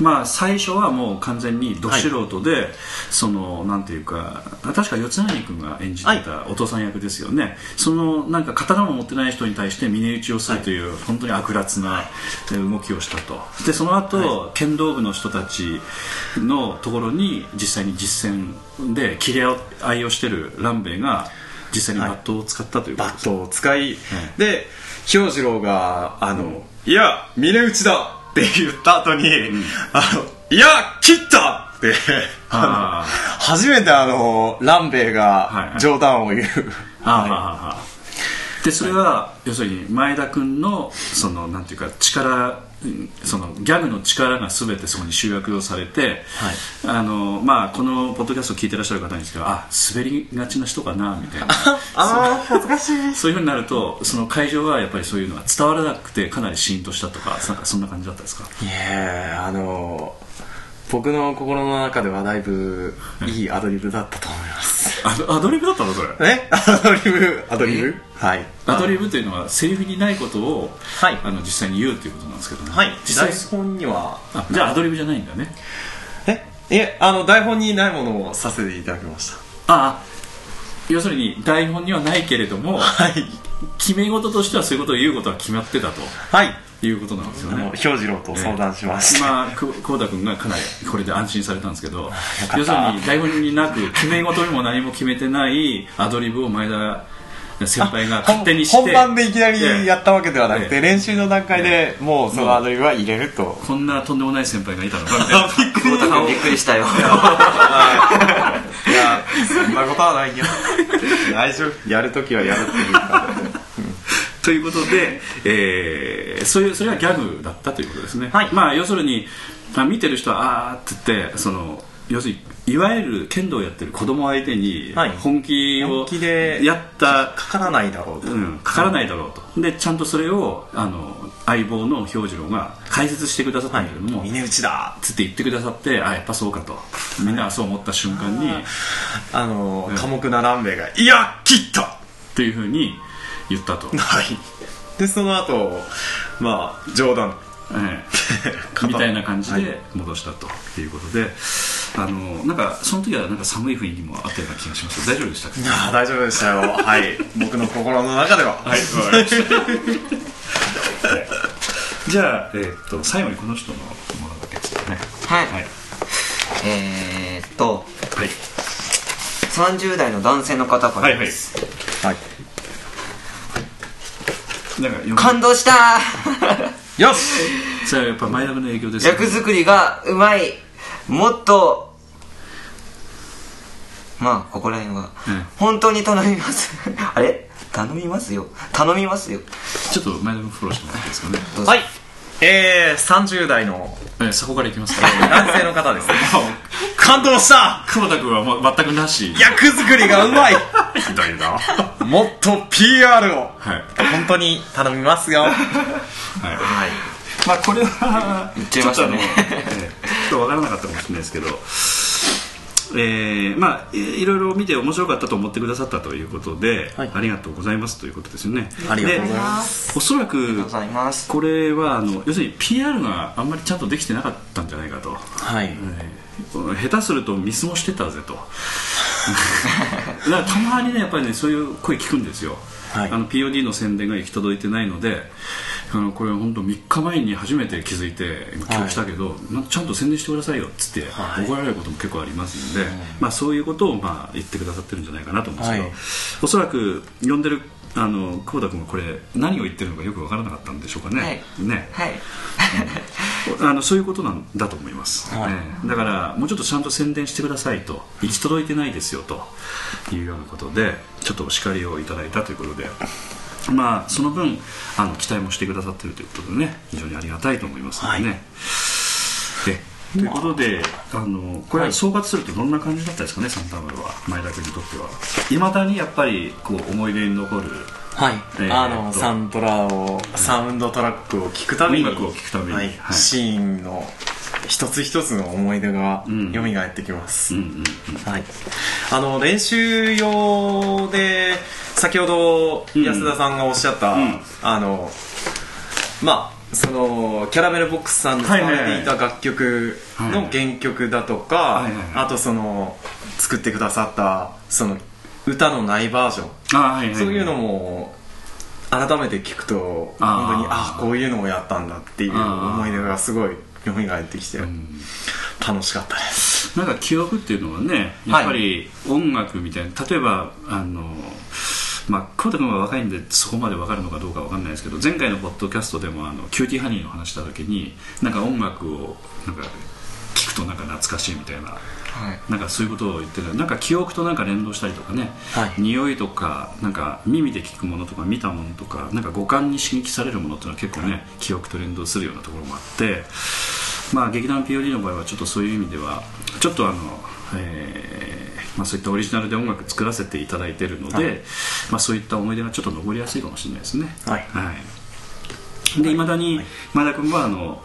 まあ最初はもう完全にど素人で、そのなんていうか確か四谷君が演じてたお父さん役ですよね、そのなんか刀も持ってない人に対して峰打ちをするという、本当に悪辣なえー動きをしたと。でその後、剣道部の人たちのところに実際に実戦で切れ合い。をしてる蘭兵衛が実際にバットを使ったということバットを使い、で兵次郎が「あの、いや峰打ちだ!」って言った後に「あのいや切った!」ってあ初めてあの蘭兵衛が冗談を言う、はあはあでそれは、要するに前田君のそのなんていうか力うんそのギャグの力が全てそこに集約をされて、あのまあ、このポッドキャストを聞いてらっしゃる方にですけどあ滑りがちな人かなみたいな。ああ恥ずかしい。そういうふうになるとその会場はやっぱりそういうのが伝わらなくてかなりシーンとしたとかなんかそんな感じだったですか？いやあの僕の心の中ではだいぶいいアドリブだったと思います。アドアドリブだったのそれ？え？アドリブ？アドリブ？はい。アドリブというのはセリフにないことを、はい。あの実際に言うということなんですけども、はい。実際台本にはあじゃあアドリブじゃないんだね。え？いえあの台本にないものをさせていただきました。ああ要するに台本にはないけれどもはい。決め事としてはそういうことを言うことは決まってたと。はいいうことなんですよね。兵次郎と相談しました、まあ久保田君がかなりこれで安心されたんですけど 要するに台本になく決め事にも何も決めてないアドリブを前田先輩が勝手にして本番でいきなりやったわけではなくて、ええ。練習の段階でもうそのアドリブは入れると、こんなとんでもない先輩がいたのかみたいな。久保田君びっくりしたよ。いやそんなことはないよ。大丈夫やるときはやるっていうかということで、えーそういうそれはギャグだったということですね、はい。まあ、要するに、まあ、見てる人はあーって言ってその要するにいわゆる剣道をやってる子供相手にはい。本気をやった、かからないだろうと、うん、かからないだろうと。でちゃんとそれをあの相棒の兵次郎が解説してくださったんだけども、峰打ちだ。つって言ってくださってあやっぱそうかと。みんながそう思った瞬間にあの寡黙なランベイが「いや切った!」というふうに言ったと、はい。でその後まあ冗談。ええ。みたいな感じで戻したということで、あのなんかその時はなんか寒い雰囲気もあったような気がします。大丈夫でしたか？いやー大丈夫でしたよ。はい。僕の心の中では。はいわかりましたはい。じゃあ、えーっと最後にこの人のものだけですね。はい。はい、えー、っとはい。30代の男性の方からです、はいなんか読む。感動した。よしそれはやっぱ前田君の影響ですね。役作りがうまい。もっとまあここら辺は、うん本当に頼みます。あれ？頼みますよ。頼みますよ。ちょっと前田君フォローしてもらっていいですかね？どうぞ。はいえー、30代のえーそこからいきますか。男性の方です 感動した！久保田君はもう全くなし。役作りがうまい！ひどいな。はもっと PR を。い。本当に頼みますよ。はい。はい。まあこれは言っちゃいましたね。ちょっとわからなかったかもしれないですけどえーまあいいろいろ見て面白かったと思ってくださったということで、はい。ありがとうございますということですよね。ありがとうございでます。おそらくございます。これはあの要するに PR があんまりちゃんとできてなかったんじゃないかと、はい。えー下手するとミスもしてたぜと。だからたまにねやっぱりねそういう声聞くんですよ、はい。あの POD の宣伝が行き届いてないのであのこれ本当3日前に初めて気づいて今日来たけど、なんかちゃんと宣伝してくださいよっつって、はい。怒られることも結構ありますんで、まあ、そういうことをまあ言ってくださってるんじゃないかなと思うんですけど、はい。おそらく呼んでるあの久保田君はこれ何を言ってるのかよく分からなかったんでしょうかね。はい。ね。はい。あのそういうことなんだと思います、はい。ええだからもうちょっとちゃんと宣伝してくださいと。行き届いてないですよというようなことでちょっとお叱りをいただいたということでまあその分あの期待もしてくださっているということでね非常にありがたいと思いますのでね、でということで、あのこれは総括するとどんな感じだったですかね、サンタムは。前田君にとっては。いまだにやっぱりこう思い出に残るはい、えーあのえっと。サントラをサウンドトラックを聴くたびに音楽を聴くたびに。はい。はい。シーンの一つ一つの思い出がん。蘇ってきます、うんうんはい、あの練習用で先ほど安田さんがおっしゃった、ん。あのまあそのキャラメルボックスさんで使われていた楽曲の原曲だとか、あとその作ってくださったその歌のないバージョン。そういうのも改めて聞くと本当にあこういうのをやったんだっていう思い出がすごい蘇ってきて楽しかったです。なんか記憶っていうのはねやっぱり音楽みたいな例えばあのまあ久保田君は若いんでそこまで分かるのかどうか分かんないですけど前回のポッドキャストでもあのキューティーハニーの話した時になんか音楽をなんか聞くとなんか懐かしいみたいななんかそういうことを言ってる。なんか記憶となんか連動したりとかね、はい。匂いとかなんか耳で聞くものとか見たものとかなんか五感に刺激されるものっていうのは結構ね、記憶と連動するようなところもあって。まあ劇団 POD の場合はちょっとそういう意味ではちょっとあの、えーまあ、そういったオリジナルで音楽作らせていただいているので、まあ、そういった思い出がちょっと残りやすいかもしれないですね。はい。でい。まだに前田君はあの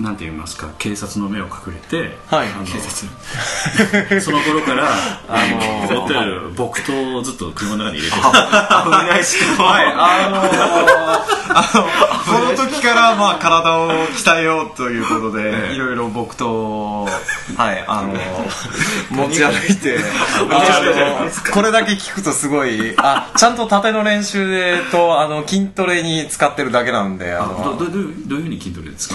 なんて言いますか警察の目を隠れて、はい。あの その頃から あのーずっと木刀をずっと車の中に入れてる危ないしはい、あのー、あの、その時から、まあ、体を鍛えようということで、ええ。いろいろ木刀を、はい、あのー、持ち歩いて、これだけ聞くとすごい、あ、ちゃんと縦の練習でと、あの、筋トレに使ってるだけなんで、あの、どどういうどういうふうに筋トレですか、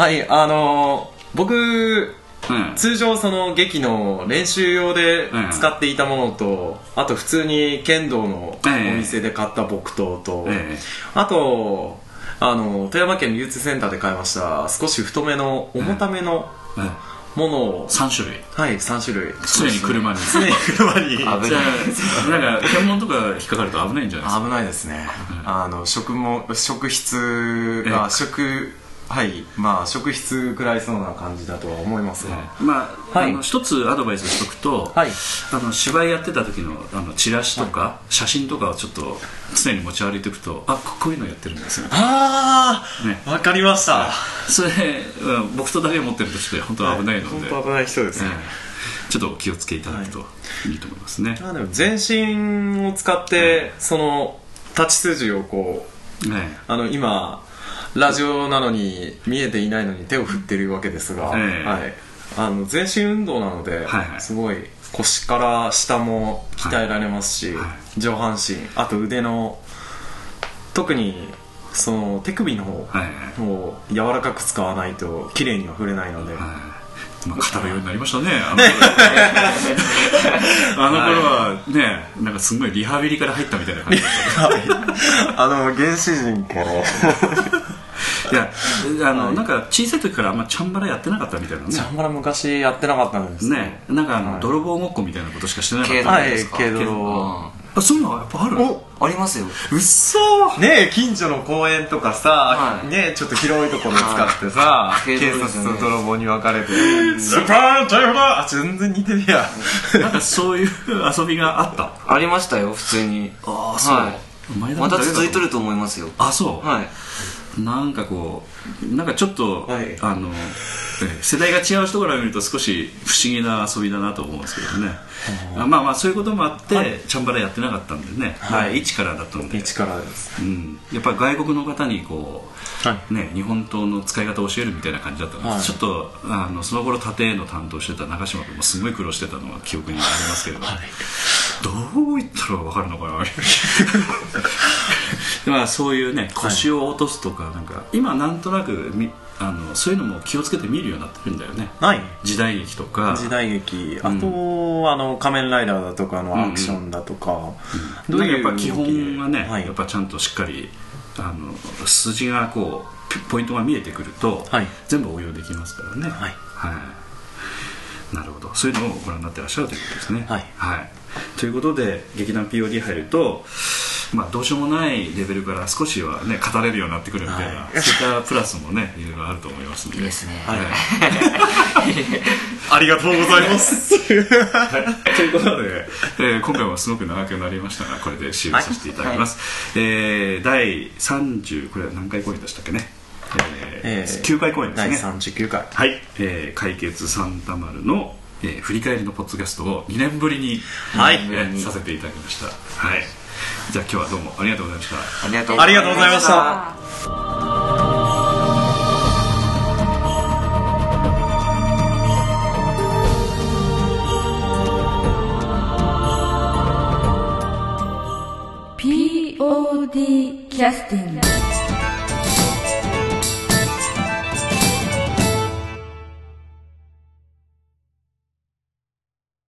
はい、あのー、僕、うん。通常その劇の練習用で使っていたものと、あと普通に剣道のお店で買った木刀と、ええ。あとあの富山県流通センターで買いました少し太めの重ためのええものを、3種類。はい3種類。常に車に。常に車に。じゃあなんか検問とか引っかかると危ないんじゃないですか？危ないですね、あの食も食室えが食はいまあ食室食らいそうな感じだとは思いますが、まあ、はい。あの一つアドバイスしとくと、はい。あの芝居やってた時のあのチラシとか、写真とかをちょっと常に持ち歩いていくとあここういうのやってるんですよあね。あわかりました、それ、うん僕とだけ持ってるとして本当は危ないので、本当危ない人ですね、ええ。ちょっとお気をつけいただくとい。いと思いますね、あでも全身を使って、その立ち筋をこうねあの今ラジオなのに見えていないのに手を振ってるわけですが、ええ。はい、あの全身運動なので、はいはい。すごい腰から下も鍛えられますし、はい上半身あと腕の特にその手首の方はいはい。を柔らかく使わないと綺麗には振れないので、はいまあ、語るようになりましたねあの頃はね。なんかすごいリハビリから入ったみたいな感じ あの原始人からい。やあの、なんか小さい時からあんまチャンバラやってなかったみたいなねチャンバラ昔やってなかったんですね。なんかあの、はい。泥棒ごっこみたいなことしかしてなかっ軽たはい。泥ですか軽泥あそういうのはやっぱある？ありますよ。うっそねえ。近所の公園とかさ、はい。ねえちょっと広いところ使ってさ、い。警察と泥棒に分かれて「スーパーチャイフだ!」あ全然似てるや なんかそういう遊びがあった？ありましたよ普通に。ああそう。前田また続いとると思いますよ。あそう、はいなんかこうなんかちょっと、はい。あのええ世代が違う人から見ると少し不思議な遊びだなと思うんですけどね。あまあまあそういうこともあって、チャンバラやってなかったんでね、はい、一からだったんで、一からです。うん、やっぱり外国の方にこう、はい。ね、日本刀の使い方を教えるみたいな感じだったので、はい。ちょっとあのその頃盾の担当してた中島君もすごい苦労してたのが記憶にありますけれど、どう言ったら分かるのかな まあそういうね腰を落とすとかなんか今なんとなくみあのそういうのも気をつけて見るようになってるんだよね。はい。時代劇とか。時代劇。あと、あの仮面ライダーだとかのアクションだとか、どういうなんかやっぱ基本はね、はい。やっぱちゃんとしっかりあの筋がこうピポイントが見えてくると、はい。全部応用できますからね。はい。はい。なるほど。そういうのをご覧になってらっしゃるということですね。はいということで劇団 POD 入るとまあ、どうしようもないレベルから少しは、ね、語れるようになってくるみたいな、はい。そういったプラスもねいろいろあると思いますんで。いいですね。はい。ありがとうございます。はい、ということで、えー今回もすごく長くなりましたがこれで終了させていただきます、えー第30これは何回公演でしたっけね、えーえー9回公演です第ね39回。はい、えー解決サンタマルの、えー振り返りのポッドキャストを2年ぶりに、はい。えーさせていただきました。はい。じゃあ今日はどうもありがとうございました。ありがとうございました。ー POD キャスティング